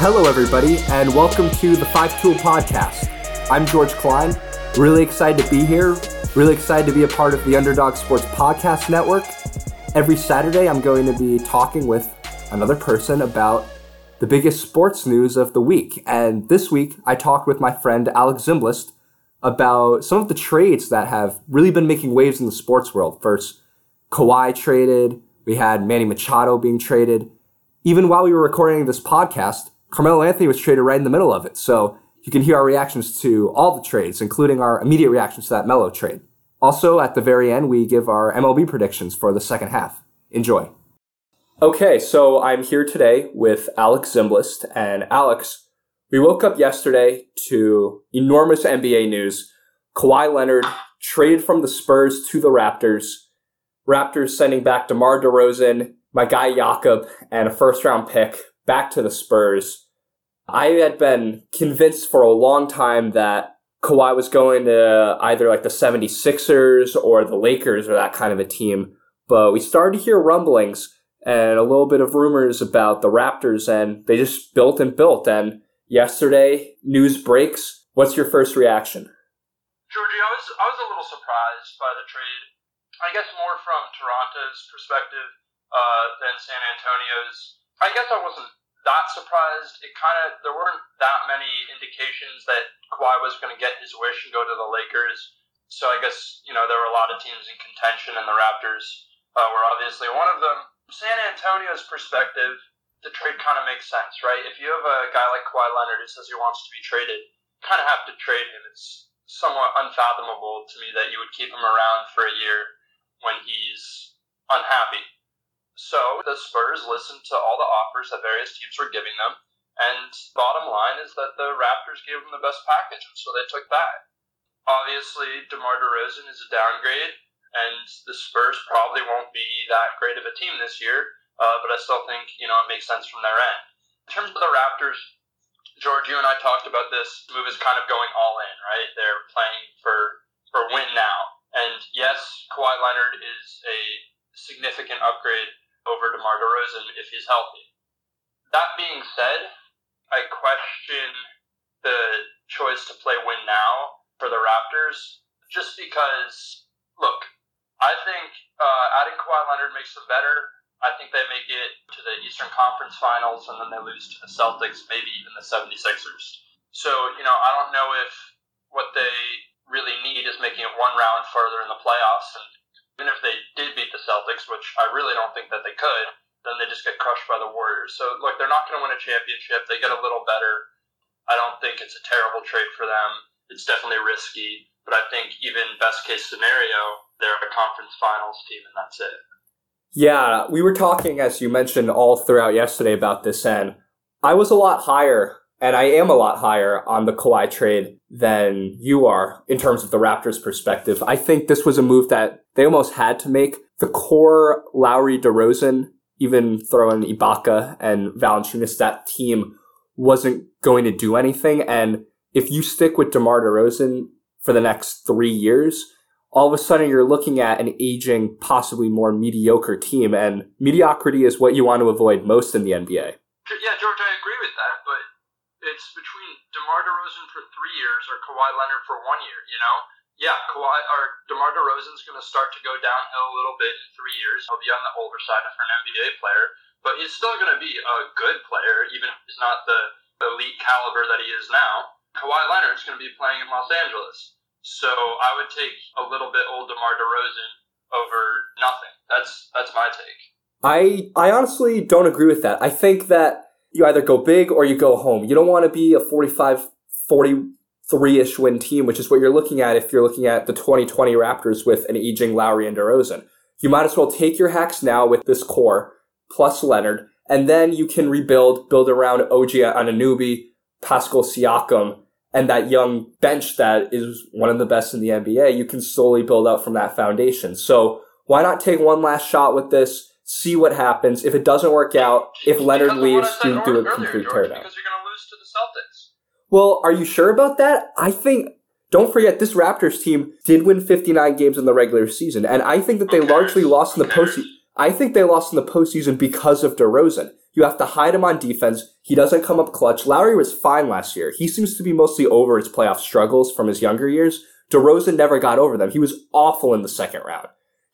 Hello, everybody, and welcome to the Five Tool Podcast. I'm George Klein. Really excited to be here. Really excited to be a part of the Underdog Sports Podcast Network. Every Saturday, I'm going to be talking with another person about the biggest sports news of the week. And this week, I talked with my friend Alex Zimbalist about some of the trades that have really been making waves in the sports world. First, Kawhi traded. We had Manny Machado being traded. Even while we were recording this podcast, Carmelo Anthony was traded right in the middle of it. So you can hear our reactions to all the trades, including our immediate reactions to that Melo trade. Also, at the very end, we give our MLB predictions for the second half. Enjoy. Okay, so I'm here today with Alex Zimbalist. And Alex, we woke up yesterday to enormous NBA news. Kawhi Leonard traded from the Spurs to the Raptors. Raptors sending back DeMar DeRozan, my guy Jakob, and a first round pick back to the Spurs. I had been convinced for a long time that Kawhi was going to either like the 76ers or the Lakers or that kind of a team. But we started to hear rumblings and a little bit of rumors about the Raptors, and they just built and built. And yesterday, news breaks. What's your first reaction? Georgie, I was I was a little surprised by the trade. I guess more from Toronto's perspective uh, than San Antonio's. I guess I wasn't that surprised. It kind of there weren't that many indications that Kawhi was going to get his wish and go to the Lakers. So I guess you know there were a lot of teams in contention, and the Raptors uh, were obviously one of them. San Antonio's perspective, the trade kind of makes sense, right? If you have a guy like Kawhi Leonard who says he wants to be traded, you kind of have to trade him. It's somewhat unfathomable to me that you would keep him around for a year when he's unhappy. So the Spurs listened to all the offers that various teams were giving them, and bottom line is that the Raptors gave them the best package, and so they took that. Obviously, DeMar DeRozan is a downgrade, and the Spurs probably won't be that great of a team this year, uh, but I still think you know it makes sense from their end. In terms of the Raptors, George, you and I talked about this move is kind of going all in, right? They're playing for for win now, and yes, Kawhi Leonard is a significant upgrade over DeMar DeRozan if he's healthy. That being said, I question the choice to play win now for the Raptors just because, look, I think uh, adding Kawhi Leonard makes them better. I think they make it to the Eastern Conference Finals and then they lose to the Celtics, maybe even the 76ers. So, you know, I don't know if what they really need is making it one round further in the playoffs and even if they did beat the Celtics, which I really don't think that they could, then they just get crushed by the Warriors. So, look, they're not going to win a championship. They get a little better. I don't think it's a terrible trade for them. It's definitely risky, but I think even best case scenario, they're a conference finals team, and that's it. Yeah, we were talking, as you mentioned, all throughout yesterday about this, and I was a lot higher and I am a lot higher on the Kawhi trade than you are in terms of the Raptors' perspective. I think this was a move that they almost had to make. The core Lowry DeRozan, even throwing Ibaka and Valanciunas, that team wasn't going to do anything. And if you stick with DeMar DeRozan for the next three years, all of a sudden you're looking at an aging, possibly more mediocre team. And mediocrity is what you want to avoid most in the NBA. Yeah, George, I agree it's between DeMar DeRozan for three years or Kawhi Leonard for one year. You know, yeah, Kawhi or DeMar DeRozan's going to start to go downhill a little bit in three years. He'll be on the older side for an NBA player, but he's still going to be a good player, even if he's not the elite caliber that he is now. Kawhi Leonard's going to be playing in Los Angeles, so I would take a little bit old DeMar DeRozan over nothing. That's that's my take. I I honestly don't agree with that. I think that you either go big or you go home. You don't want to be a 45, 43-ish win team, which is what you're looking at if you're looking at the 2020 Raptors with an aging Lowry and DeRozan. You might as well take your hacks now with this core, plus Leonard, and then you can rebuild, build around OG Anunoby, Pascal Siakam, and that young bench that is one of the best in the NBA. You can slowly build up from that foundation. So why not take one last shot with this? See what happens. If it doesn't work out, if Leonard leaves, you do a complete teardown. Because you're going to lose to the Celtics. Well, are you sure about that? I think. Don't forget, this Raptors team did win 59 games in the regular season, and I think that they largely lost in the postseason. I think they lost in the postseason because of DeRozan. You have to hide him on defense. He doesn't come up clutch. Lowry was fine last year. He seems to be mostly over his playoff struggles from his younger years. DeRozan never got over them. He was awful in the second round.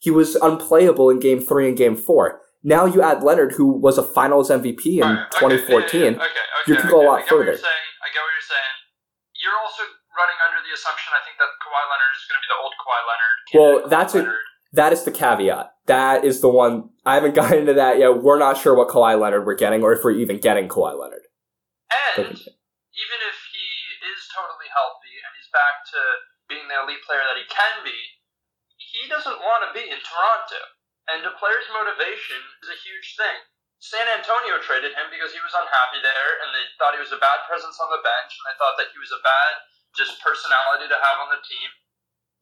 He was unplayable in game three and game four. Now you add Leonard, who was a finals MVP in right, okay, 2014. Yeah, yeah, okay, you can go a lot I further. I get what you're saying. You're also running under the assumption, I think, that Kawhi Leonard is going to be the old Kawhi Leonard. Well, that's Leonard. a that is the caveat. That is the one. I haven't gotten into that yet. We're not sure what Kawhi Leonard we're getting, or if we're even getting Kawhi Leonard. And even if he is totally healthy and he's back to being the elite player that he can be, he doesn't want to be in Toronto. And a player's motivation is a huge thing. San Antonio traded him because he was unhappy there, and they thought he was a bad presence on the bench, and they thought that he was a bad just personality to have on the team,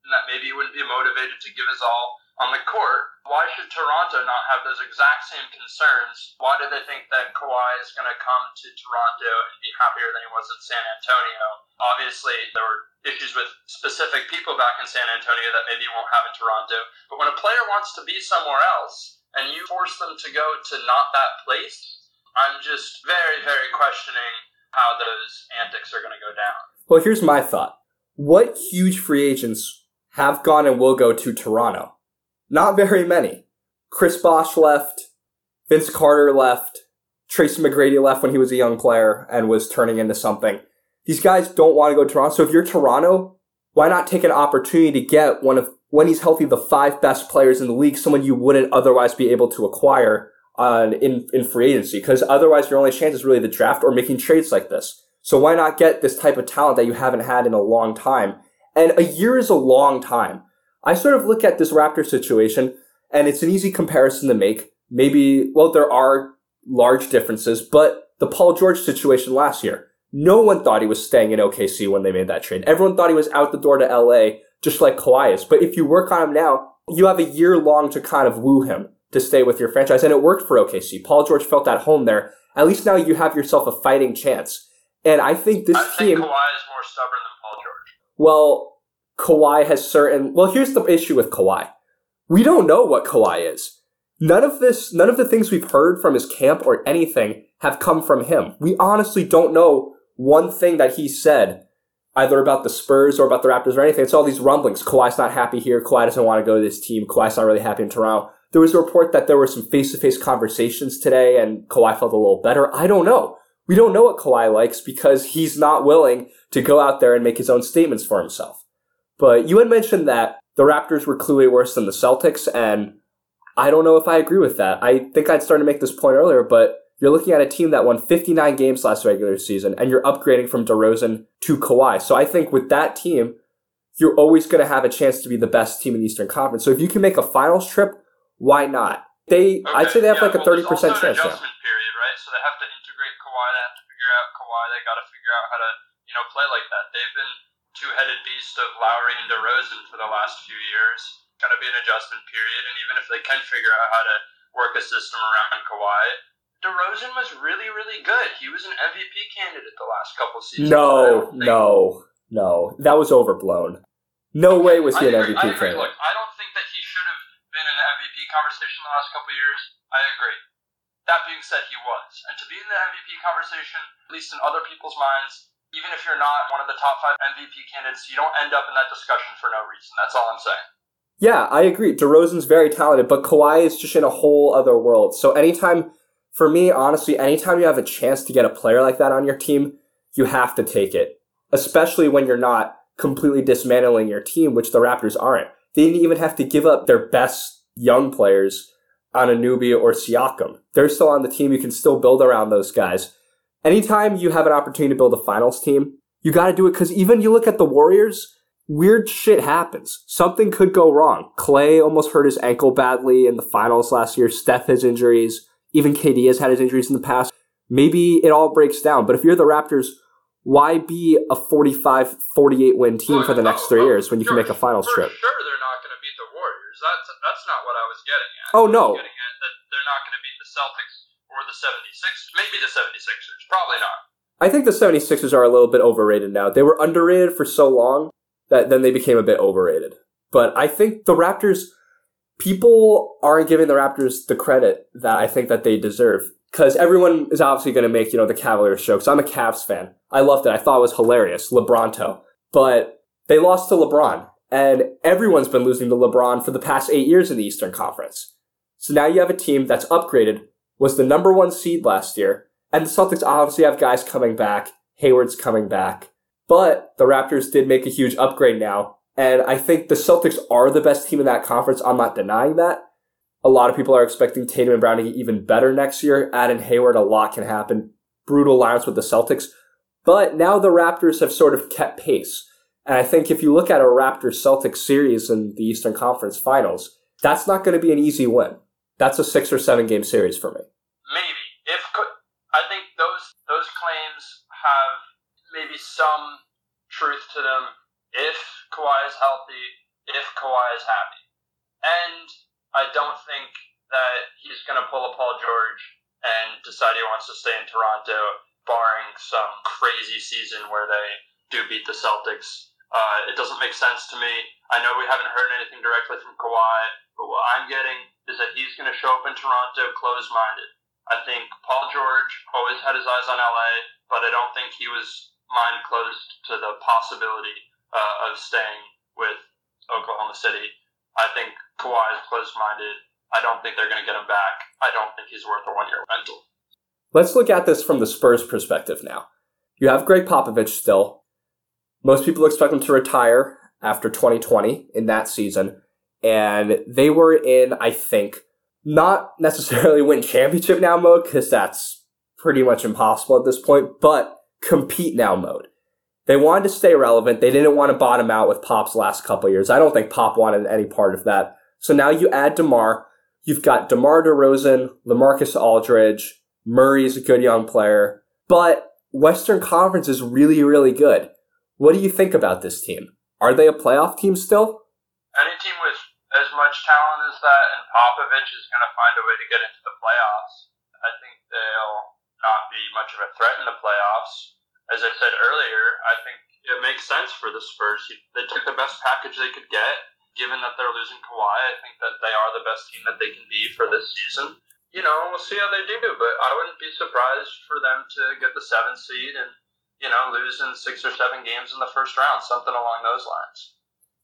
and that maybe he wouldn't be motivated to give his all on the court, why should Toronto not have those exact same concerns? Why do they think that Kawhi is going to come to Toronto and be happier than he was in San Antonio? Obviously, there were issues with specific people back in San Antonio that maybe you won't have in Toronto. But when a player wants to be somewhere else and you force them to go to not that place, I'm just very, very questioning how those antics are going to go down. Well, here's my thought. What huge free agents have gone and will go to Toronto? Not very many. Chris Bosh left. Vince Carter left. Tracy McGrady left when he was a young player and was turning into something. These guys don't want to go to Toronto. So if you're Toronto, why not take an opportunity to get one of, when he's healthy, the five best players in the league, someone you wouldn't otherwise be able to acquire on, in, in free agency? Because otherwise your only chance is really the draft or making trades like this. So why not get this type of talent that you haven't had in a long time? And a year is a long time. I sort of look at this Raptor situation and it's an easy comparison to make. Maybe, well, there are large differences, but the Paul George situation last year, no one thought he was staying in OKC when they made that trade. Everyone thought he was out the door to LA, just like Kawhi is. But if you work on him now, you have a year long to kind of woo him to stay with your franchise. And it worked for OKC. Paul George felt at home there. At least now you have yourself a fighting chance. And I think this I team. Think Kawhi is more stubborn than Paul George. Well, Kawhi has certain. Well, here's the issue with Kawhi. We don't know what Kawhi is. None of this, none of the things we've heard from his camp or anything have come from him. We honestly don't know one thing that he said, either about the Spurs or about the Raptors or anything. It's all these rumblings. Kawhi's not happy here. Kawhi doesn't want to go to this team. Kawhi's not really happy in Toronto. There was a report that there were some face-to-face conversations today and Kawhi felt a little better. I don't know. We don't know what Kawhi likes because he's not willing to go out there and make his own statements for himself. But you had mentioned that the Raptors were clearly worse than the Celtics, and I don't know if I agree with that. I think I'd started to make this point earlier, but you're looking at a team that won 59 games last regular season, and you're upgrading from DeRozan to Kawhi. So I think with that team, you're always going to have a chance to be the best team in the Eastern Conference. So if you can make a finals trip, why not? They, okay, I'd say they have yeah, like a 30% well, chance. An adjustment period, right? So they have to integrate Kawhi. They have to figure out Kawhi. They got to figure out how to, you know, play like that. They've been two-headed beast of Lowry and DeRozan for the last few years. Going to be an adjustment period, and even if they can figure out how to work a system around Kawhi, DeRozan was really, really good. He was an MVP candidate the last couple seasons. No, no, no. That was overblown. No way was he an MVP candidate. Look, I don't think that he should have been in the MVP conversation the last couple years. I agree. That being said, he was. And to be in the MVP conversation, at least in other people's minds, even if you're not one of the top five MVP candidates, you don't end up in that discussion for no reason. That's all I'm saying. Yeah, I agree. DeRozan's very talented, but Kawhi is just in a whole other world. So anytime, for me, honestly, anytime you have a chance to get a player like that on your team, you have to take it. Especially when you're not completely dismantling your team, which the Raptors aren't. They didn't even have to give up their best young players on Anunoby or Siakam. They're still on the team. You can still build around those guys anytime you have an opportunity to build a finals team, you got to do it because even you look at the Warriors, weird shit happens. Something could go wrong. Clay almost hurt his ankle badly in the finals last year. Steph has injuries. Even KD has had his injuries in the past. Maybe it all breaks down. But if you're the Raptors, why be a 45 48 win team for the next three years when you can make a finals trip? sure they're not going to beat the Warriors. That's, that's not what I was getting at. Oh, no. getting at that they're not going to beat the Celtics or the 76ers. Maybe the 76ers. Probably not. I think the 76ers are a little bit overrated now. They were underrated for so long that then they became a bit overrated. But I think the Raptors, people aren't giving the Raptors the credit that I think that they deserve. Because everyone is obviously going to make, you know, the Cavaliers show. Because I'm a Cavs fan. I loved it. I thought it was hilarious. LeBronto. But they lost to LeBron. And everyone's been losing to LeBron for the past eight years in the Eastern Conference. So now you have a team that's upgraded, was the number one seed last year, and the Celtics obviously have guys coming back. Hayward's coming back. But the Raptors did make a huge upgrade now. And I think the Celtics are the best team in that conference. I'm not denying that. A lot of people are expecting Tatum and Brown to get even better next year. Adding Hayward, a lot can happen. Brutal lines with the Celtics. But now the Raptors have sort of kept pace. And I think if you look at a Raptors Celtics series in the Eastern Conference Finals, that's not going to be an easy win. That's a six or seven game series for me. Maybe if I think those those claims have maybe some truth to them if Kawhi is healthy, if Kawhi is happy, and I don't think that he's going to pull a Paul George and decide he wants to stay in Toronto, barring some crazy season where they do beat the Celtics uh, it doesn't make sense to me. I know we haven't heard anything directly from Kawhi, but what I'm getting is that he's going to show up in Toronto closed minded. I think Paul George always had his eyes on LA, but I don't think he was mind closed to the possibility uh, of staying with Oklahoma City. I think Kawhi is closed minded. I don't think they're going to get him back. I don't think he's worth a one year rental. Let's look at this from the Spurs perspective now. You have Gregg Popovich still, most people expect him to retire after 2020 in that season. And they were in, I think, not necessarily win championship now mode, because that's pretty much impossible at this point, but compete now mode. They wanted to stay relevant. They didn't want to bottom out with Pop's last couple years. I don't think Pop wanted any part of that. So now you add DeMar. You've got DeMar DeRozan, LaMarcus Aldridge, Murray's a good young player, but Western Conference is really, really good. What do you think about this team? Are they a playoff team still? Any team as much talent as that and Popovich is going to find a way to get into the playoffs. I think they'll not be much of a threat in the playoffs. As I said earlier, I think it makes sense for the Spurs. They took the best package they could get. Given that they're losing Kawhi, I think that they are the best team that they can be for this season. You know, we'll see how they do, but I wouldn't be surprised for them to get the seventh seed and you know, lose in six or seven games in the first round, something along those lines.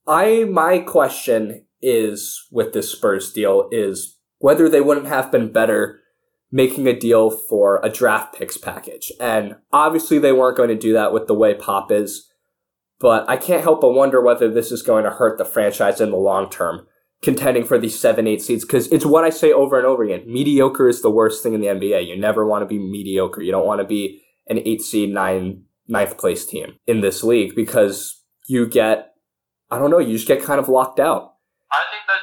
I my question is with this Spurs deal is whether they wouldn't have been better making a deal for a draft picks package. And obviously they weren't going to do that with the way Pop is. But I can't help but wonder whether this is going to hurt the franchise in the long term, contending for these seven, eight seeds. Because it's what I say over and over again. Mediocre is the worst thing in the NBA. You never want to be mediocre. You don't want to be an eight seed, nine ninth place team in this league because you get, I don't know, you just get kind of locked out.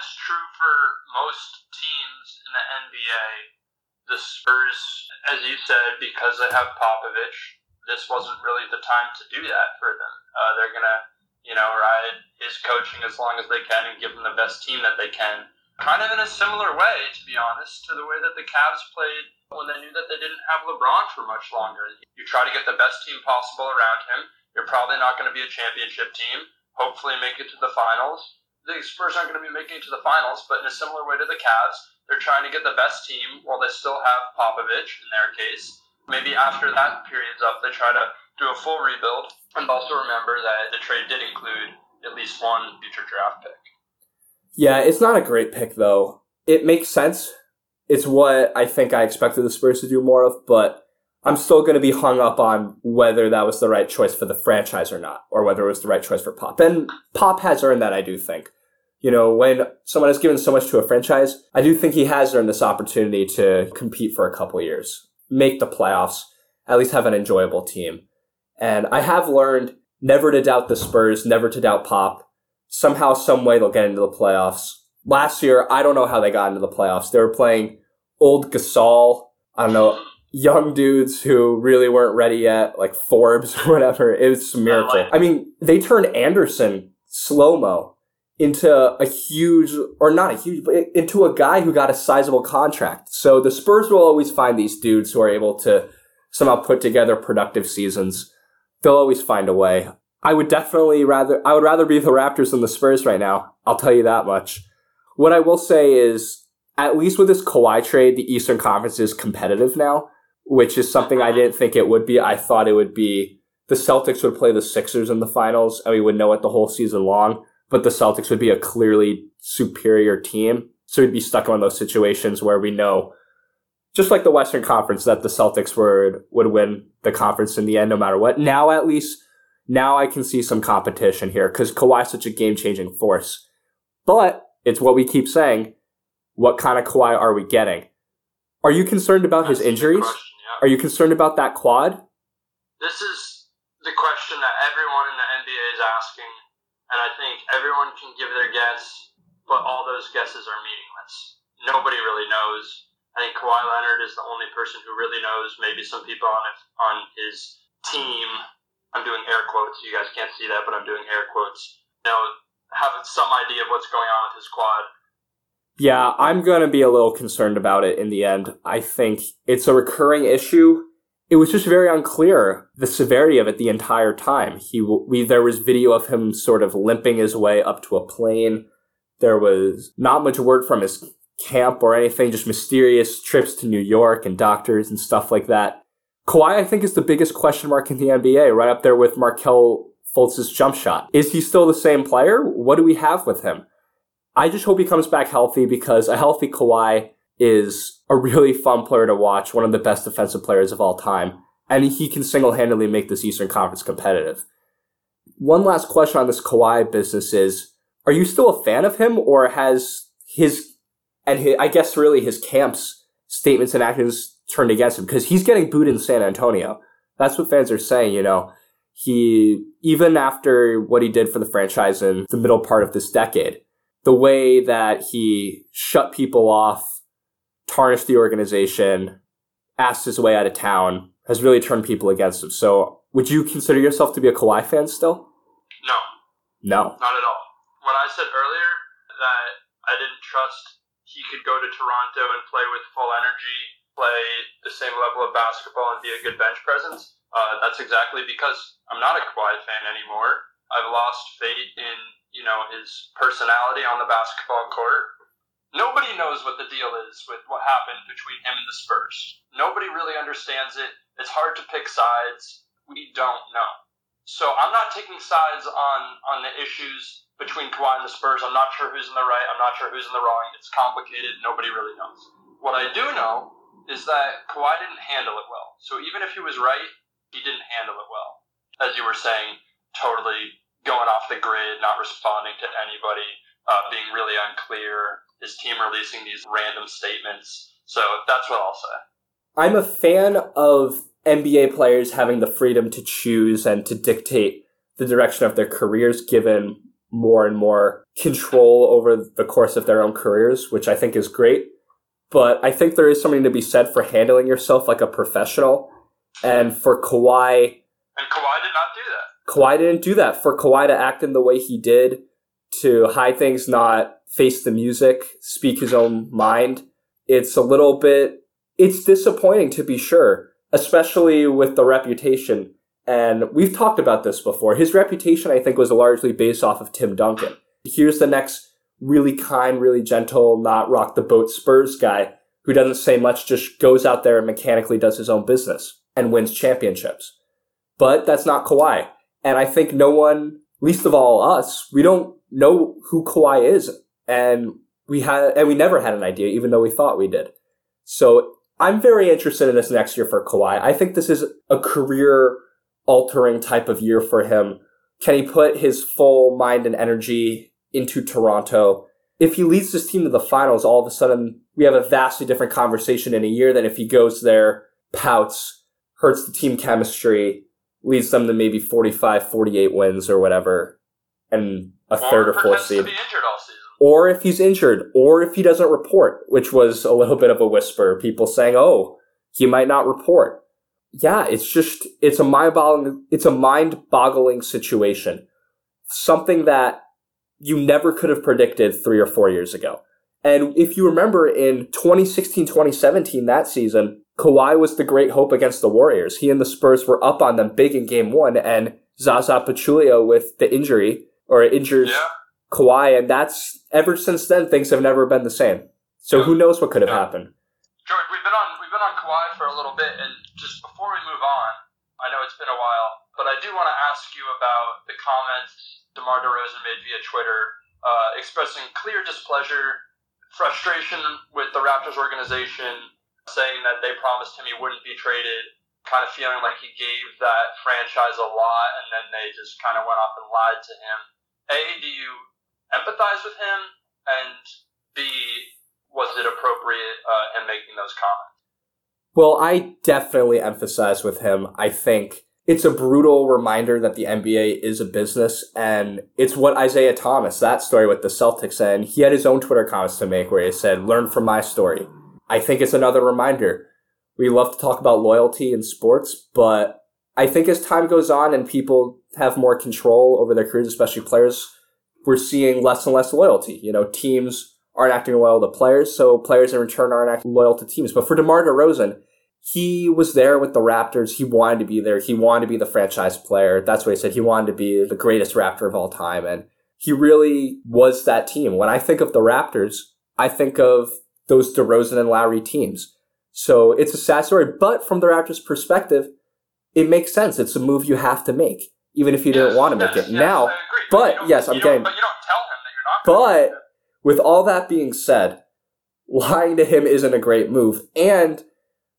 That's true for most teams in the NBA. The Spurs, as you said, because they have Popovich, this wasn't really the time to do that for them. Uh, they're to, you know, ride his coaching as long as they can and give them the best team that they can kind of in a similar way, to be honest, to the way that the Cavs played when they knew that they didn't have LeBron for much longer. You try to get the best team possible around him. You're probably not going to be a championship team. Hopefully, make it to the finals. The Spurs aren't going to be making it to the finals, but in a similar way to the Cavs, they're trying to get the best team while they still have Popovich in their case. Maybe after that period's up, they try to do a full rebuild. And also remember that the trade did include at least one future draft pick. Yeah, it's not a great pick though. It makes sense. It's what I think I expected the Spurs to do more of, but I'm still going to be hung up on whether that was the right choice for the franchise or not, or whether it was the right choice for Pop. And Pop has earned that, I do think. You know, when someone has given so much to a franchise, I do think he has earned this opportunity to compete for a couple years, make the playoffs, at least have an enjoyable team. And I have learned never to doubt the Spurs, never to doubt Pop somehow, some way, they'll get into the playoffs. Last year, I don't know how they got into the playoffs. They were playing old Gasol. I don't know young dudes who really weren't ready yet, like Forbes or whatever. It was a miracle. I mean, they turned Anderson slow mo into a huge, or not a huge, but into a guy who got a sizable contract. So the Spurs will always find these dudes who are able to somehow put together productive seasons. They'll always find a way. I would definitely rather I would rather be the Raptors than the Spurs right now. I'll tell you that much. What I will say is, at least with this Kawhi trade, the Eastern Conference is competitive now, which is something I didn't think it would be. I thought it would be the Celtics would play the Sixers in the finals, and we would know it the whole season long. But the Celtics would be a clearly superior team, so we'd be stuck in one of those situations where we know, just like the Western Conference, that the Celtics would would win the conference in the end, no matter what. Now, at least, now I can see some competition here because Kawhi's such a game changing force. But it's what we keep saying. What kind of Kawhi are we getting? Are you concerned about That's his injuries? Question, yeah. Are you concerned about that quad? This is the question that everyone in the NBA is asking, and I think everyone can give their guess, but all those guesses are meaningless. Nobody really knows. I think Kawhi Leonard is the only person who really knows. Maybe some people on it, on his team. I'm doing air quotes. You guys can't see that, but I'm doing air quotes. Know have some idea of what's going on with his quad. Yeah, I'm going to be a little concerned about it in the end. I think it's a recurring issue. It was just very unclear the severity of it the entire time. He we there was video of him sort of limping his way up to a plane. There was not much word from his camp or anything, just mysterious trips to New York and doctors and stuff like that. Kawhi, I think, is the biggest question mark in the NBA, right up there with Markelle Fultz's jump shot. Is he still the same player? What do we have with him? I just hope he comes back healthy because a healthy Kawhi is a really fun player to watch, one of the best defensive players of all time, and he can single handedly make this Eastern Conference competitive. One last question on this Kawhi business is Are you still a fan of him, or has his, and his, I guess really his camp's statements and actions turned against him? Because he's getting booed in San Antonio. That's what fans are saying, you know. He, even after what he did for the franchise in the middle part of this decade, the way that he shut people off, tarnished the organization, asked his way out of town, has really turned people against him. So, would you consider yourself to be a Kawhi fan still? No, No. not at all. When I said earlier that I didn't trust he could go to Toronto and play with full energy, play the same level of basketball, and be a good bench presence, uh, that's exactly because I'm not a Kawhi fan anymore. I've lost faith in you know his personality on the basketball court. Nobody knows what the deal is with what happened between him and the Spurs. Nobody really understands it. It's hard to pick sides. We don't know. So I'm not taking sides on on the issues between Kawhi and the Spurs. I'm not sure who's in the right. I'm not sure who's in the wrong. It's complicated. Nobody really knows. What I do know is that Kawhi didn't handle it well. So even if he was right, he didn't handle it well. As you were saying, totally going off the grid, not responding to anybody, uh, being really unclear, his team releasing these random statements. So that's what I'll say. I'm a fan of NBA players having the freedom to choose and to dictate the direction of their careers, given more and more control over the course of their own careers, which I think is great. But I think there is something to be said for handling yourself like a professional. And for Kawhi, And Kawhi did not do that. Kawhi didn't do that. For Kawhi to act in the way he did, to hide things, not face the music, speak his own mind, it's a little bit, it's disappointing to be sure, especially with the reputation. And we've talked about this before. His reputation, I think, was largely based off of Tim Duncan. Here's the next really kind, really gentle, not rock the boat Spurs guy who doesn't say much, just goes out there and mechanically does his own business and wins championships. But that's not Kawhi. And I think no one, least of all us, we don't know who Kawhi is. And we had, and we never had an idea, even though we thought we did. So I'm very interested in this next year for Kawhi. I think this is a career altering type of year for him. Can he put his full mind and energy into Toronto? If he leads this team to the finals, all of a sudden we have a vastly different conversation in a year than if he goes there, pouts, hurts the team chemistry, leads them to maybe 45, 48 wins or whatever, and a third or fourth seed. be injured all season. Or if he's injured, or if he doesn't report, which was a little bit of a whisper, people saying, oh, he might not report. Yeah, it's just, it's a mind boggling, it's a mind boggling situation. Something that you never could have predicted three or four years ago. And if you remember in 2016, 2017, that season, Kawhi was the great hope against the Warriors. He and the Spurs were up on them big in game one, and Zaza Pachulia with the injury, or injures Yeah. Kawhi, and that's ever since then things have never been the same. So who knows what could have Yeah. happened? George, we've been on we've been on Kawhi for a little bit, and just before we move on, I know it's been a while, but I do want to ask you about the comments DeMar DeRozan made via Twitter, uh, expressing clear displeasure, frustration with the Raptors organization, saying that they promised him he wouldn't be traded, kind of feeling like he gave that franchise a lot, and then they just kind of went off and lied to him. A, do you empathize with him? And B, was it appropriate uh, him making those comments? Well, I definitely emphasize with him. I think it's a brutal reminder that the NBA is a business, and it's what Isaiah Thomas, that story with the Celtics, and he had his own Twitter comments to make where he said, Learn from my story. I think it's another reminder. We love to talk about loyalty in sports, but I think as time goes on and people have more control over their careers, especially players, we're seeing less and less loyalty. You know, teams aren't acting loyal to players, so players in return aren't acting loyal to teams. But for DeMar DeRozan, he was there with the Raptors. He wanted to be there. He wanted to be the franchise player. That's what he said. He wanted to be the greatest Raptor of all time. And he really was that team. When I think of the Raptors, I think of those DeRozan and Lowry teams. So it's a sad story, but from the Raptors' perspective, it makes sense. It's a move you have to make, even if you didn't want to make yes, it. yes, now, agree. but yes, I'm getting- But you don't tell him that you're not. but with all that being said, lying to him isn't a great move. And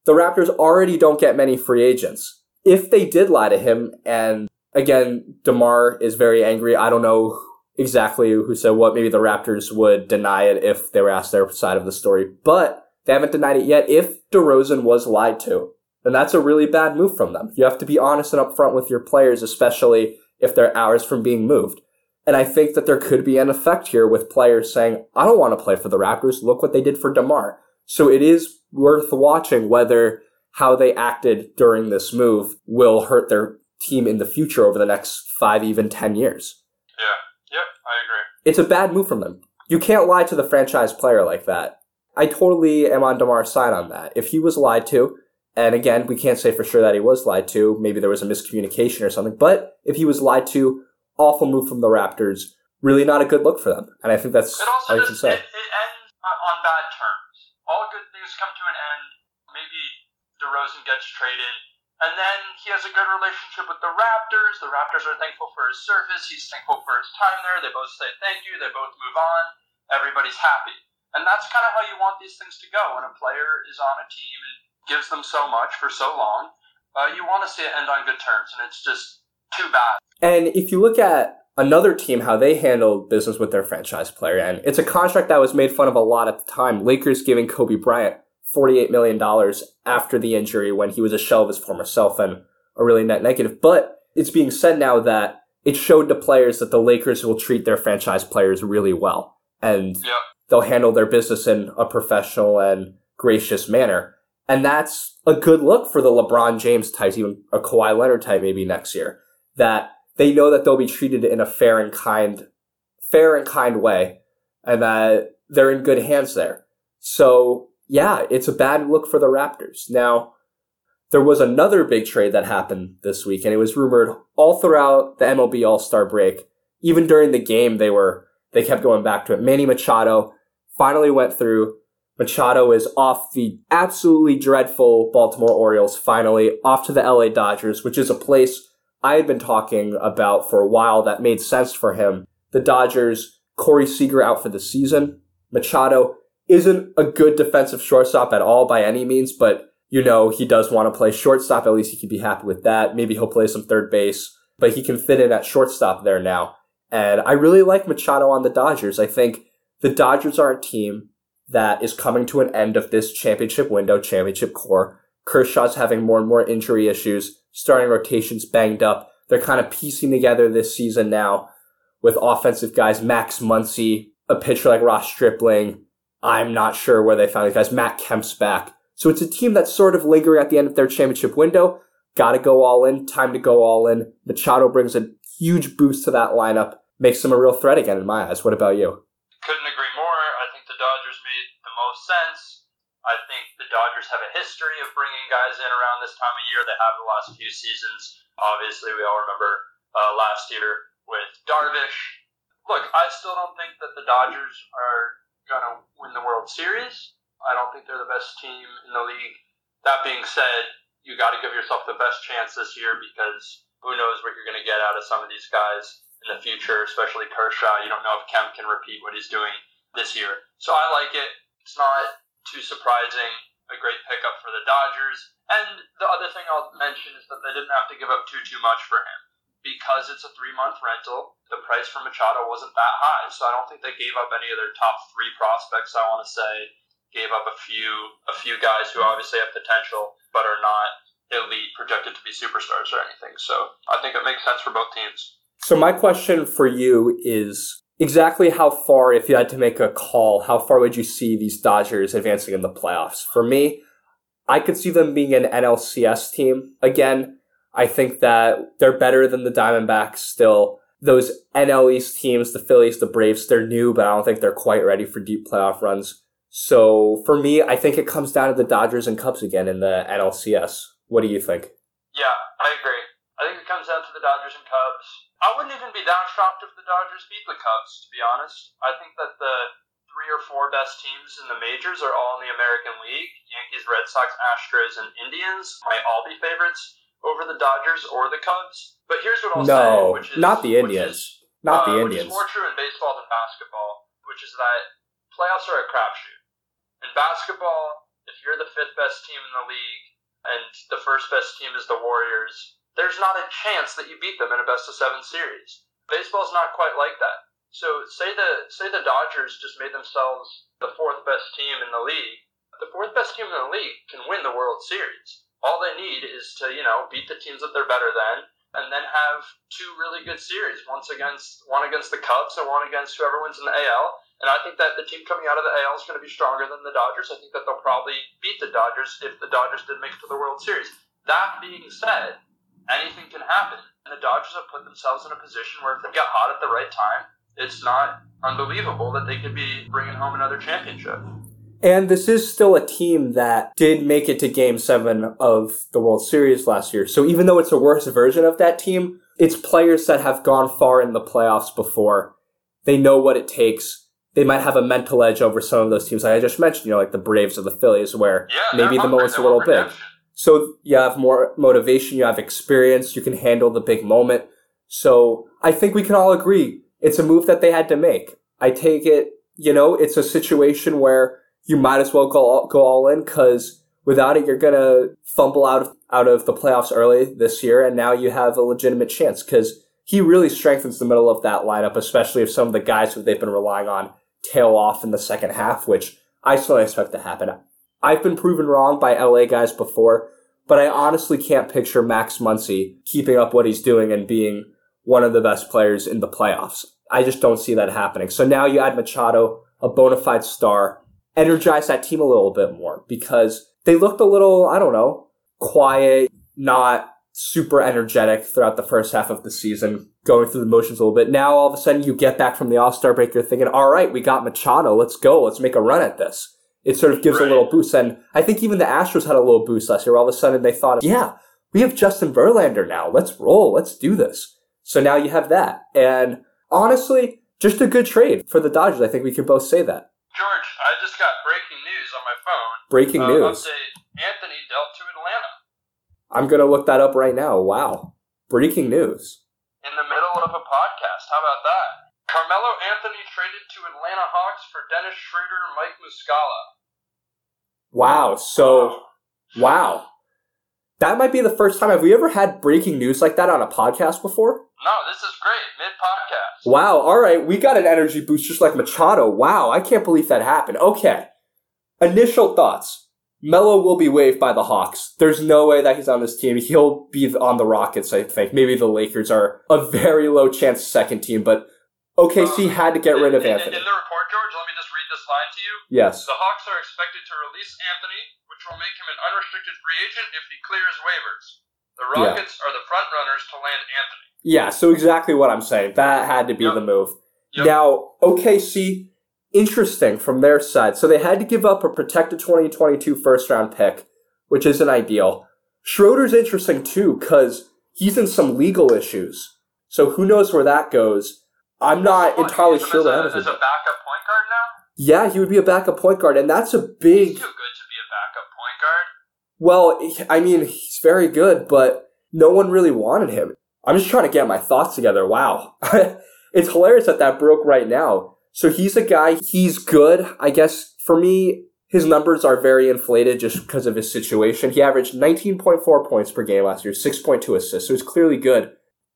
the Raptors already don't get many free agents. If they did lie to him, and again, DeMar is very angry. I don't know exactly who said what. Maybe the Raptors would deny it if they were asked their side of the story, but they haven't denied it yet. If DeRozan was lied to, then that's a really bad move from them. You have to be honest and upfront with your players, especially if they're hours from being moved. And I think that there could be an effect here with players saying, I don't want to play for the Raptors. Look what they did for DeMar. So it is worth watching whether how they acted during this move will hurt their team in the future over the next five, even 10 years. Yeah. Yep. I agree. It's a bad move from them. You can't lie to the franchise player like that. I totally am on DeMar's side on that. If he was lied to, and again, we can't say for sure that he was lied to, maybe there was a miscommunication or something, but if he was lied to, awful move from the Raptors, really not a good look for them. And I think that's all you can say. it, it ends on bad terms. All good things come to an end. Maybe DeRozan gets traded, and then he has a good relationship with the Raptors. The Raptors are thankful for his service. He's thankful for his time there. They both say thank you. They both move on. Everybody's happy, and that's kind of how you want these things to go. When a player is on a team and gives them so much for so long, uh, you want to see it end on good terms, and it's just too bad. And if you look at another team, how they handle business with their franchise player, and it's a contract that was made fun of a lot at the time. Lakers giving Kobe Bryant $48 million after the injury when he was a shell of his former self and a really net negative. But it's being said now that it showed to players that the Lakers will treat their franchise players really well. And they'll handle their business in a professional and gracious manner. And that's a good look for the LeBron James types, even a Kawhi Leonard type maybe next year. That they know that they'll be treated in a fair and kind, fair and kind way, and that they're in good hands there. So yeah, it's a bad look for the Raptors. Now, there was another big trade that happened this week, and it was rumored all throughout the MLB All Star break. Even during the game, they were they kept going back to it. Manny Machado finally went through. Machado is off the absolutely dreadful Baltimore Orioles, finally off to the LA Dodgers, which is a place I had been talking about for a while that made sense for him. The Dodgers, Corey Seager out for the season. Machado isn't a good defensive shortstop at all by any means, but you know, he does want to play shortstop. At least he can be happy with that. Maybe he'll play some third base, but he can fit in at shortstop there now. And I really like Machado on the Dodgers. I think the Dodgers are a team that is coming to an end of this championship window, championship core. Kershaw's having more and more injury issues, starting rotations banged up. They're kind of piecing together this season now with offensive guys, Max Muncy, a pitcher like Ross Stripling. I'm not sure where they found these guys. Matt Kemp's back. So it's a team that's sort of lingering at the end of their championship window. Got to go all in. Time to go all in. Machado brings a huge boost to that lineup. Makes them a real threat again in my eyes. What about you? couldn't agree more. I think the Dodgers made the most sense. I think Dodgers have a history of bringing guys in around this time of year. They have the last few seasons. Obviously, we all remember uh, last year with Darvish. look, I still don't think that the Dodgers are going to win the World Series. I don't think they're the best team in the league. That being said, you got to give yourself the best chance this year because who knows what you're going to get out of some of these guys in the future, especially Kershaw. You don't know if Kemp can repeat what he's doing this year. So I like it. It's not too surprising. A great pickup for the Dodgers. And the other thing I'll mention is that they didn't have to give up too too much for him because it's a three month rental. The price for Machado wasn't that high, so I don't think they gave up any of their top three prospects. I want to say gave up a few a few guys who obviously have potential but are not elite projected to be superstars or anything. So I think it makes sense for both teams. So my question for you is exactly how far, if you had to make a call, how far would you see these Dodgers advancing in the playoffs? For me, I could see them being an NLCS team. Again, I think that they're better than the Diamondbacks still. Those NL East teams, the Phillies, the Braves, they're new, but I don't think they're quite ready for deep playoff runs. So for me, I think it comes down to the Dodgers and Cubs again in the NLCS. What do you think? Yeah, I agree. I think it comes down to the Dodgers and Cubs. I wouldn't even be that shocked if the Dodgers beat the Cubs, to be honest. I think that the three or four best teams in the majors are all in the American League. Yankees, Red Sox, Astros, and Indians might all be favorites over the Dodgers or the Cubs. But here's what I'll no, say, which is not the Indians. Is, not the uh, Indians. Which is more true in baseball than basketball, which is that playoffs are a crapshoot. In basketball, if you're the fifth best team in the league and the first best team is the Warriors, there's not a chance that you beat them in a best of seven series. Baseball's not quite like that. So say the say the Dodgers just made themselves the fourth best team in the league. The fourth best team in the league can win the World Series. All they need is to, you know, beat the teams that they're better than and then have two really good series, once against one against the Cubs and one against whoever wins in the AL. And I think that the team coming out of the AL is going to be stronger than the Dodgers. I think that they'll probably beat the Dodgers if the Dodgers did make it to the World Series. That being said, anything can happen. And the Dodgers have put themselves in a position where if they get hot at the right time, it's not unbelievable that they could be bringing home another championship. And this is still a team that did make it to game seven of the World Series last year. So even though it's a worse version of that team, it's players that have gone far in the playoffs before. They know what it takes. They might have a mental edge over some of those teams, like I just mentioned, you know, like the Braves or the Phillies, where yeah, maybe the moment's a little big. So you have more motivation, you have experience, you can handle the big moment. So I think we can all agree it's a move that they had to make. I take it, you know, it's a situation where you might as well go go all in because without it, you're gonna fumble out of out of the playoffs early this year, and now you have a legitimate chance because he really strengthens the middle of that lineup, especially if some of the guys who they've been relying on tail off in the second half, which I still expect to happen. I've been proven wrong by LA guys before, but I honestly can't picture Max Muncy keeping up what he's doing and being one of the best players in the playoffs. I just don't see that happening. So now you add Machado, a bona fide star, energize that team a little bit more because they looked a little, I don't know, quiet, not super energetic throughout the first half of the season, going through the motions a little bit. Now all of a sudden you get back from the All Star break, you're thinking, all right, we got Machado, let's go, let's make a run at this it sort of gives right. a little boost. And I think even the Astros had a little boost last year. All of a sudden they thought, yeah, we have Justin Verlander now. Let's roll. Let's do this. So now you have that. And honestly, just a good trade for the Dodgers. I think we can both say that. George, I just got breaking news on my phone. Breaking uh, news. Update, Anthony dealt to Atlanta. I'm going to look that up right now. Wow. Breaking news. In the middle of a podcast. How about that? Carmelo Anthony traded to Atlanta Hawks for Dennis Schroeder, Mike Muscala. Wow. So, wow. That might be the first time. Have we ever had breaking news like that on a podcast before? No, this is great. Mid podcast. Wow. All right. We got an energy boost just like Machado. Wow. I can't believe that happened. Okay. Initial thoughts. Melo will be waived by the Hawks. There's no way that he's on this team. He'll be on the Rockets, I think. Maybe the Lakers are a very low chance second team, but OKC had to get rid of Anthony. In the report, George, let me just read this line to you. Yes. The Hawks are expected to release Anthony, which will make him an unrestricted free agent if he clears waivers. The Rockets yeah. are the front runners to land Anthony. Yeah, so exactly what I'm saying. That had to be yep. the move. Yep. Now, OKC, interesting from their side. So they had to give up a protected 2022 first round pick, which isn't ideal. Schroeder's interesting too, because he's in some legal issues. So who knows where that goes. I'm not entirely sure as a, as a backup point. Yeah, he would be a backup point guard, and that's a He's big. too good to be a backup point guard. Well, I mean, he's very good, but no one really wanted him. I'm just trying to get my thoughts together. Wow. it's hilarious that that broke right now. So he's a guy, he's good. I guess for me, his numbers are very inflated just because of his situation. He averaged 19.4 points per game last year, 6.2 assists, so he's clearly good.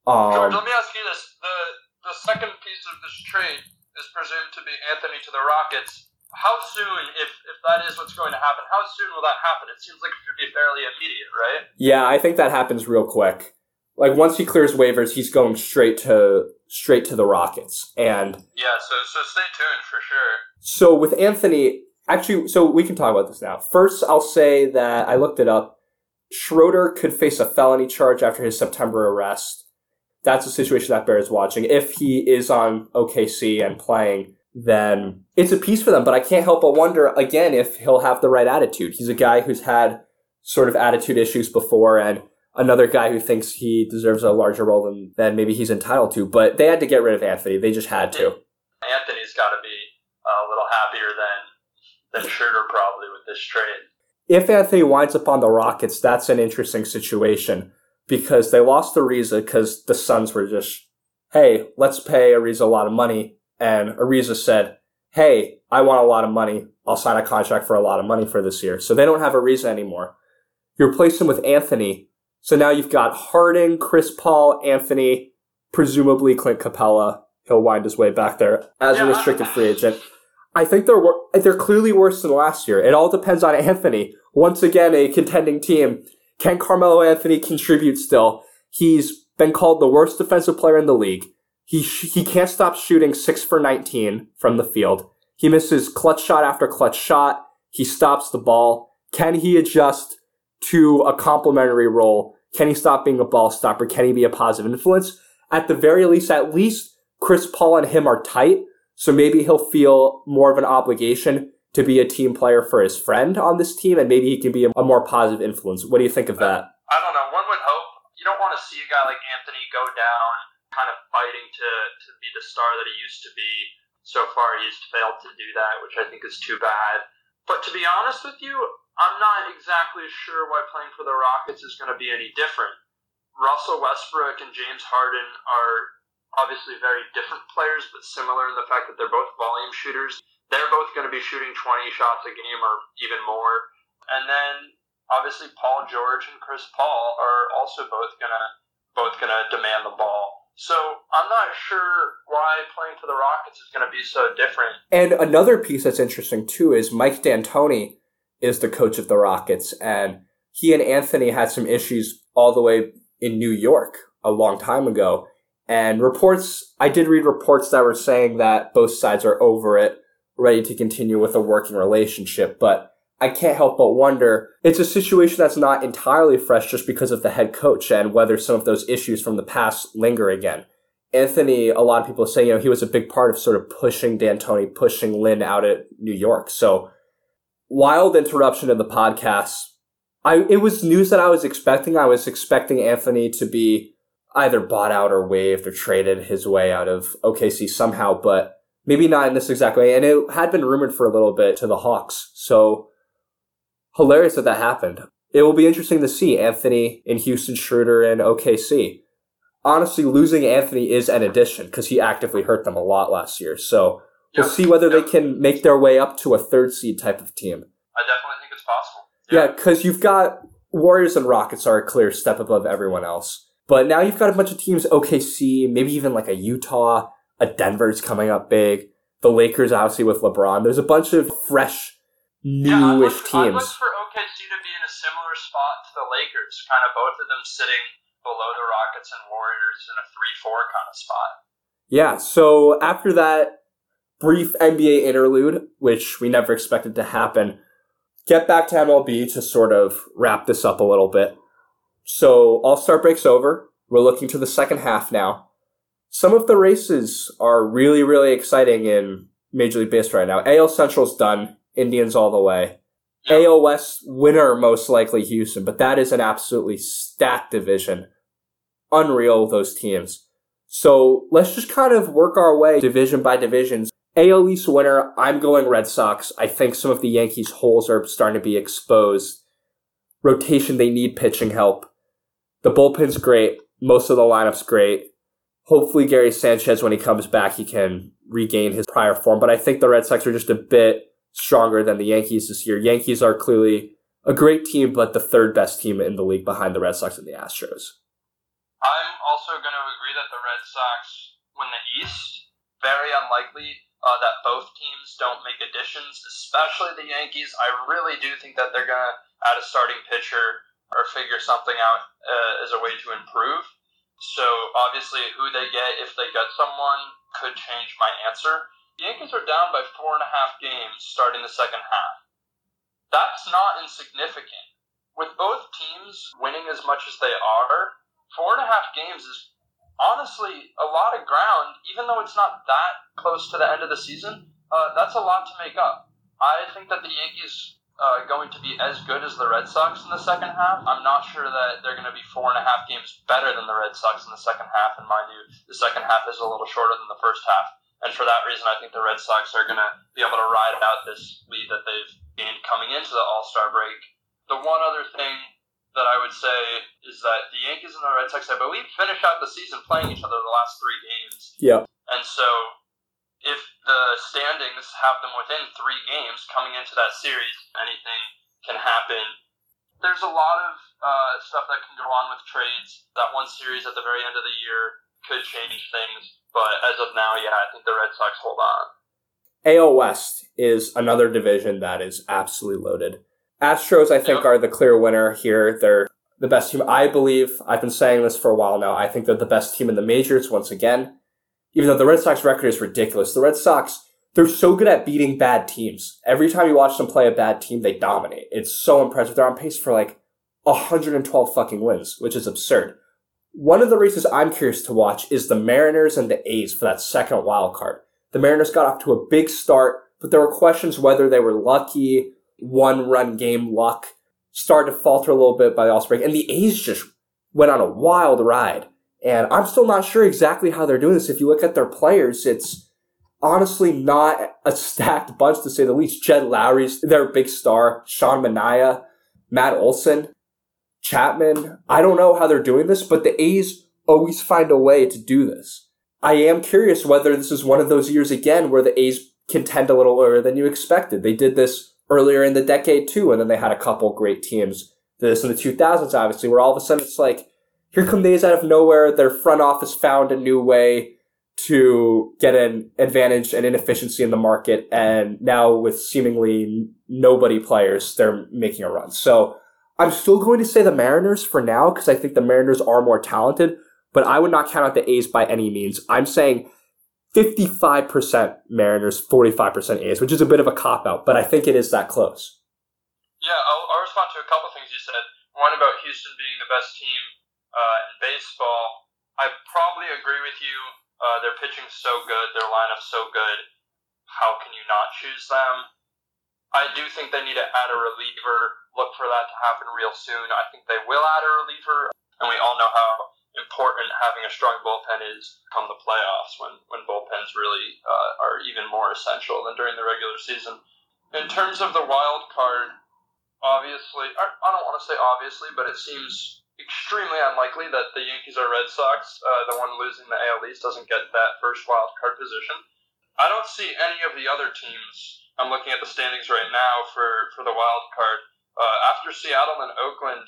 George, Um, let me ask you this: the the second piece of this trade is presumed to be Anthony to the Rockets. How soon, if if that is what's going to happen, how soon will that happen? It seems like it should be fairly immediate, right? yeah, I think that happens real quick. Like once he clears waivers, he's going straight to straight to the Rockets. And Yeah. So so stay tuned for sure. So with Anthony, actually, so we can talk about this now. First, I'll say that I looked it up. Schroeder could face a felony charge after his September arrest. That's a situation that bears watching. If he is on OKC and playing, then it's a piece for them. But I can't help but wonder again if he'll have the right attitude. He's a guy who's had sort of attitude issues before, and another guy who thinks he deserves a larger role than, than maybe he's entitled to. But they had to get rid of Anthony. They just had to. Anthony's got to be a little happier than than Schroeder probably with this trade. if Anthony winds up on the Rockets, that's an interesting situation because they lost Ariza because the Suns were just, hey, let's pay Ariza a lot of money. And Ariza said, hey, I want a lot of money. I'll sign a contract for a lot of money for this year. So they don't have Ariza anymore. You replace him with Anthony. So now you've got Harden, Chris Paul, Anthony, presumably Clint Capela. He'll wind his way back there as a restricted free agent. I think they're wor- they're clearly worse than last year. It all depends on Anthony. Once again, a contending team. Can Carmelo Anthony contribute still? He's been called the worst defensive player in the league. He sh- he can't stop shooting six for nineteen from the field. He misses clutch shot after clutch shot. He stops the ball. Can he adjust to a complementary role? Can he stop being a ball stopper? Can he be a positive influence? At the very least, at least Chris Paul and him are tight. So maybe he'll feel more of an obligation to be a team player for his friend on this team, and maybe he can be a, more positive influence. What do you think of that? I don't know. One would hope. You don't want to see a guy like Anthony go down, kind of fighting to to be the star that he used to be. So far, he's failed to do that, which I think is too bad. But to be honest with you, I'm not exactly sure why playing for the Rockets is going to be any different. Russell Westbrook and James Harden are obviously very different players, but similar in the fact that they're both volume shooters. They're both going to be shooting 20 shots a game or even more. And then obviously Paul George and Chris Paul are also both gonna both gonna demand the ball. So I'm not sure why playing for the Rockets is gonna be so different. And another piece that's interesting too is Mike D'Antoni is the coach of the Rockets, and he and Anthony had some issues all the way in New York a long time ago. And reports, I did read reports that were saying that both sides are over it, ready to continue with a working relationship. But I can't help but wonder, it's a situation that's not entirely fresh just because of the head coach and whether some of those issues from the past linger again. Anthony, a lot of people say, you know, he was a big part of sort of pushing D'Antoni, pushing Lin out at New York. So, wild interruption in the podcast. I it was news that I was expecting. I was expecting Anthony to be either bought out or waived or traded his way out of OKC somehow, but maybe not in this exact way. And it had been rumored for a little bit to the Hawks. So hilarious that that happened. It will be interesting to see Anthony in Houston, Schroeder in OKC. Honestly, losing Anthony is an addition because he actively hurt them a lot last year. So we'll Yep. see whether Yep. they can make their way up to a third seed type of team. I definitely think it's possible. Yeah, because you've got Warriors and Rockets are a clear step above everyone else. But now you've got a bunch of teams, OKC, maybe even like a Utah, a Denver's coming up big. The Lakers, obviously, with LeBron. There's a bunch of fresh, Yeah, I'd newish look, I'd look for OKC to be in a similar spot to the Lakers, kind of both of them sitting below the Rockets and Warriors in a three-four kind of spot. Yeah, so after that brief NBA interlude, which we never expected to happen, get back to MLB to sort of wrap this up a little bit. So All Star breaks over. We're looking to the second half now. Some of the races are really, really exciting in Major League Baseball right now. AL Central's done. Indians all the way. Yeah. AL West winner most likely Houston, but that is an absolutely stacked division. Unreal those teams. So let's just kind of work our way division by divisions. AL East winner, I'm going Red Sox. I think some of the Yankees' holes are starting to be exposed. Rotation, they need pitching help. The bullpen's great. Most of the lineup's great. Hopefully, Gary Sanchez, when he comes back, he can regain his prior form. But I think the Red Sox are just a bit stronger than the Yankees this year. Yankees are clearly a great team, but the third best team in the league behind the Red Sox and the Astros. I'm also going to agree that the Red Sox win the East. Very unlikely uh, that both teams don't make additions, especially the Yankees. I really do think that they're going to add a starting pitcher or figure something out uh, as a way to improve. So obviously, who they get, if they get someone, could change my answer. The Yankees are down by four and a half games starting the second half. That's not insignificant. With both teams winning as much as they are, four and a half games is honestly a lot of ground, even though it's not that close to the end of the season. Uh, that's a lot to make up. I think that the Yankees uh, going to be as good as the Red Sox in the second half. I'm not sure that they're going to be four and a half games better than the Red Sox in the second half. And mind you, the second half is a little shorter than the first half. And for that reason, I think the Red Sox are going to be able to ride out this lead that they've gained coming into the All Star break. The one other thing that I would say is that the Yankees and the Red Sox, I believe, finish out the season playing each other the last three games. Yeah. And so if the standings have them within three games coming into that series, anything can happen. There's a lot of uh, stuff that can go on with trades. That one series at the very end of the year could change things. But as of now, yeah, I think the Red Sox hold on. AL West is another division that is absolutely loaded. Astros, I think, yep. are the clear winner here. They're the best team. I believe, I've been saying this for a while now, I think they're the best team in the majors once again. Even though the Red Sox record is ridiculous. The Red Sox, they're so good at beating bad teams. Every time you watch them play a bad team, they dominate. It's so impressive. They're on pace for like 112 fucking wins, which is absurd. One of the races I'm curious to watch is the Mariners and the A's for that second wild card. The Mariners got off to a big start, but there were questions whether they were lucky one run game luck started to falter a little bit by the All break, and the A's just went on a wild ride. And I'm still not sure exactly how they're doing this. If you look at their players, it's honestly not a stacked bunch to say the least. Jed Lowrie's their big star, Sean Manaea, Matt Olson, Chapman. I don't know how they're doing this, but the A's always find a way to do this. I am curious whether this is one of those years again where the A's contend a little earlier than you expected. They did this earlier in the decade too. And then they had a couple great teams. This in the 2000s, obviously, where all of a sudden it's like, here come days out of nowhere. Their front office found a new way to get an advantage and inefficiency in the market. And now with seemingly nobody players, they're making a run. So I'm still going to say the Mariners for now because I think the Mariners are more talented, but I would not count out the A's by any means. I'm saying 55% Mariners, 45% A's, which is a bit of a cop out, but I think it is that close. Yeah, I'll, I'll respond to a couple things you said. One about Houston being the best team uh, in baseball. I probably agree with you. Uh, their pitching's so good, their lineup's so good. How can you not choose them? I do think they need to add a reliever. Look for that to happen real soon. I think they will add a reliever, and we all know how important having a strong bullpen is come the playoffs when, when bullpens really uh, are even more essential than during the regular season. In terms of the wild card, obviously, I don't want to say obviously, but it seems extremely unlikely that the Yankees or Red Sox, uh, the one losing the AL East, doesn't get that first wild card position. I don't see any of the other teams. I'm looking at the standings right now for, for the wild card. Uh, after Seattle and Oakland,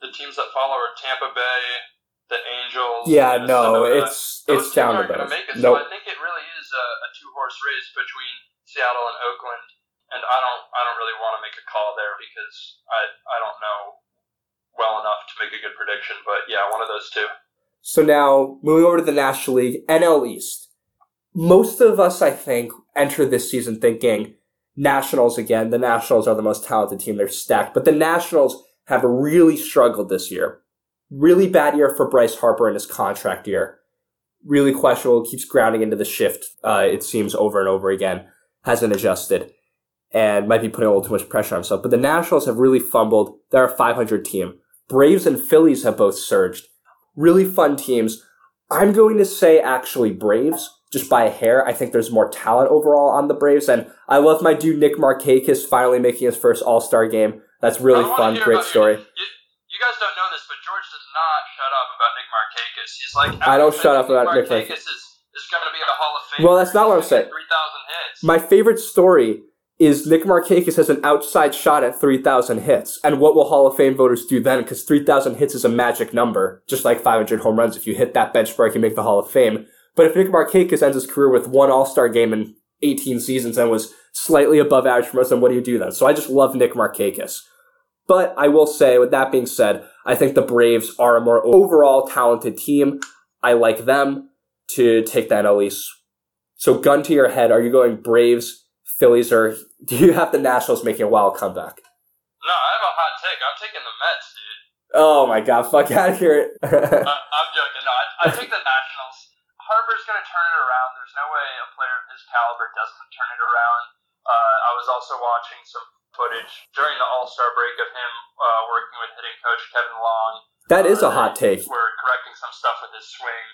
the teams that follow are Tampa Bay, the Angels. Yeah, no, it's it's down to those. Make it. Nope. So I think it really is a, a two horse race between Seattle and Oakland, and I don't I don't really want to make a call there because I I don't know well enough to make a good prediction. But yeah, one of those two. So now moving over to the National League, NL East. Most of us, I think, enter this season thinking Nationals again. The Nationals are the most talented team. They're stacked, but the Nationals have really struggled this year. Really bad year for Bryce Harper in his contract year. Really questionable. Keeps grounding into the shift. Uh, it seems over and over again. Hasn't adjusted and might be putting a little too much pressure on himself. But the Nationals have really fumbled. They're a 500 team. Braves and Phillies have both surged. Really fun teams. I'm going to say actually Braves, just by a hair. I think there's more talent overall on the Braves, and I love my dude Nick Markakis finally making his first All Star game. That's really fun, great story. You, you, guys don't know this, but George does not shut up about Nick Markakis. He's like, I don't shut up about Nick Markakis. Is, is going to be a Hall of Fame. Well, that's not what I'm saying. Three thousand hits. My favorite story is Nick Markakis has an outside shot at 3,000 hits. And what will Hall of Fame voters do then? Because 3,000 hits is a magic number, just like 500 home runs. If you hit that benchmark, you make the Hall of Fame. But if Nick Markakis ends his career with one All-Star game in 18 seasons and was slightly above average for most, then what do you do then? So I just love Nick Markakis. But I will say, with that being said, I think the Braves are a more overall talented team. I like them to take that at least. So gun to your head, are you going Braves, Phillies or do you have the Nationals making a wild comeback? No, I have a hot take. I'm taking the Mets, dude. Oh my god, fuck out of here. uh, I'm joking. No, I, I take the Nationals. Harper's going to turn it around. There's no way a player of his caliber doesn't turn it around. Uh, I was also watching some footage during the All Star break of him uh, working with hitting coach Kevin Long. That is a hot take. We're correcting some stuff with his swing.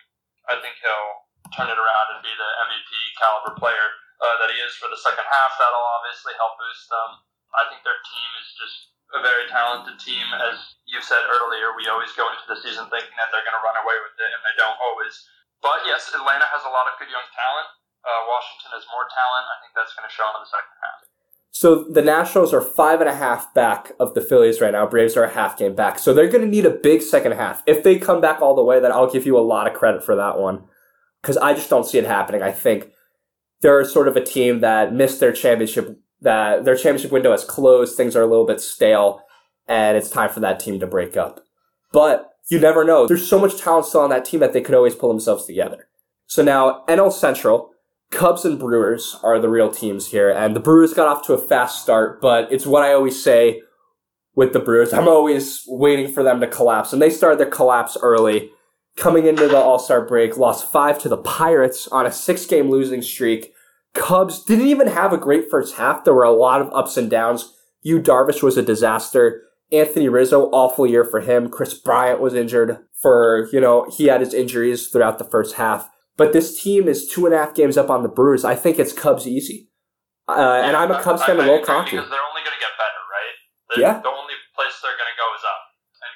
I think he'll turn it around and be the MVP caliber player uh, that he is for the second half. That'll obviously help boost them. I think their team is just a very talented team. As you said earlier, we always go into the season thinking that they're going to run away with it, and they don't always. But yes, Atlanta has a lot of good young talent. Uh, Washington has more talent. I think that's going to show in the second half. So the Nationals are five and a half back of the Phillies right now. Braves are a half game back. So they're going to need a big second half. If they come back all the way, then I'll give you a lot of credit for that one. Because I just don't see it happening. I think they're sort of a team that missed their championship that their championship window has closed, things are a little bit stale, and it's time for that team to break up. But you never know. There's so much talent still on that team that they could always pull themselves together. So now NL Central, Cubs and Brewers are the real teams here, and the Brewers got off to a fast start, but it's what I always say with the Brewers. I'm always waiting for them to collapse, and they started their collapse early coming into the All Star break, lost five to the Pirates on a six game losing streak. Cubs didn't even have a great first half. There were a lot of ups and downs. Yu Darvish was a disaster. Anthony Rizzo, awful year for him. Kris Bryant was injured for, you know, he had his injuries throughout the first half. But this team is two and a half games up on the Brewers. I think it's Cubs easy. Uh, and I'm a Cubs fan, a little cocky. Because they're only going to get better, right? The, yeah. The only place they're going to go is up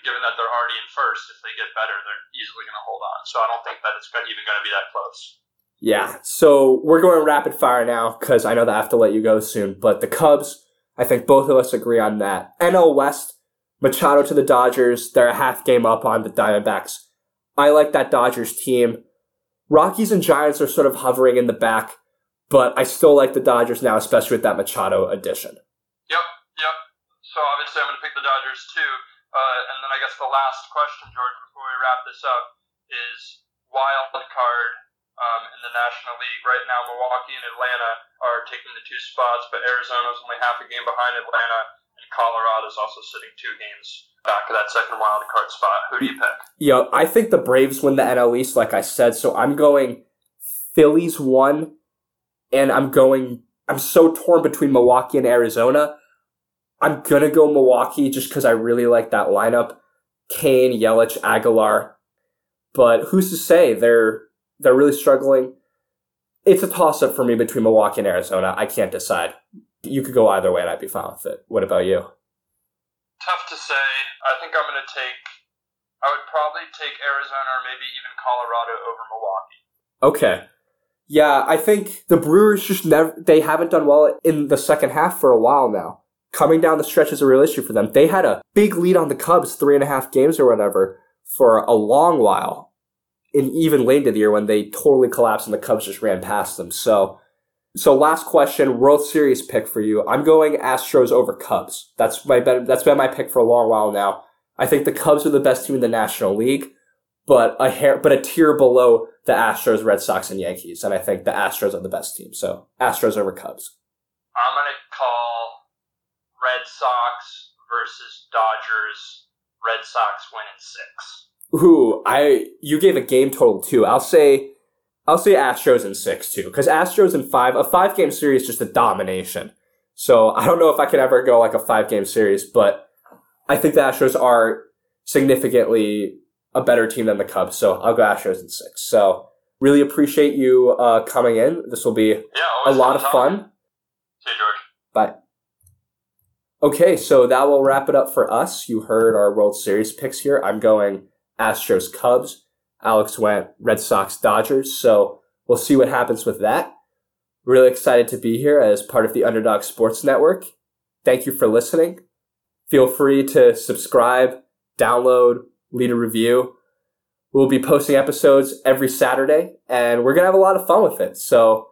given that they're already in first, if they get better, they're easily going to hold on. So I don't think that it's even going to be that close. Yeah. So we're going rapid fire now because I know that I have to let you go soon. But the Cubs, I think both of us agree on that. NL West, Machado to the Dodgers. They're a half game up on the Diamondbacks. I like that Dodgers team. Rockies and Giants are sort of hovering in the back, but I still like the Dodgers now, especially with that Machado addition. Yep, yep. So obviously I'm going to pick the Dodgers too. Uh, and then I guess the last question, George, before we wrap this up, is wild card um, in the National League. Right now, Milwaukee and Atlanta are taking the two spots, but Arizona's only half a game behind Atlanta, and Colorado's also sitting two games back of that second wild card spot. Who do you pick? Yeah, I think the Braves win the NL East, like I said. So I'm going Phillies one, and I'm going. I'm so torn between Milwaukee and Arizona. I'm gonna go Milwaukee just because I really like that lineup. Cain, Yelich, Aguilar. But who's to say they're they're really struggling? It's a toss up for me between Milwaukee and Arizona. I can't decide. You could go either way, and I'd be fine with it. What about you? Tough to say. I think I'm gonna take. I would probably take Arizona or maybe even Colorado over Milwaukee. Okay. Yeah, I think the Brewers just never they haven't done well in the second half for a while now coming down the stretch is a real issue for them. They had a big lead on the Cubs, three and a half games or whatever, for a long while. And even late into the year when they totally collapsed and the Cubs just ran past them. So, so last question, World Series pick for you. I'm going Astros over Cubs. That's my that's been my pick for a long while now. I think the Cubs are the best team in the National League, but a hair, but a tier below the Astros, Red Sox, and Yankees. And I think the Astros are the best team. So Astros over Cubs. I'm gonna Red Sox versus Dodgers. Red Sox win in six. Ooh, I you gave a game total too. I'll say I'll say Astros in six too, because Astros in five a five game series is just a domination. So I don't know if I could ever go like a five game series, but I think the Astros are significantly a better team than the Cubs. So I'll go Astros in six. So really appreciate you uh, coming in. This will be yeah, a lot of fun. See you, George. Bye. Okay, so that will wrap it up for us. You heard our World Series picks here. I'm going Astros Cubs. Alex went Red Sox Dodgers. So we'll see what happens with that. Really excited to be here as part of the Underdog Sports Network. Thank you for listening. Feel free to subscribe, download, leave a review. We'll be posting episodes every Saturday and we're going to have a lot of fun with it. So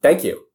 thank you.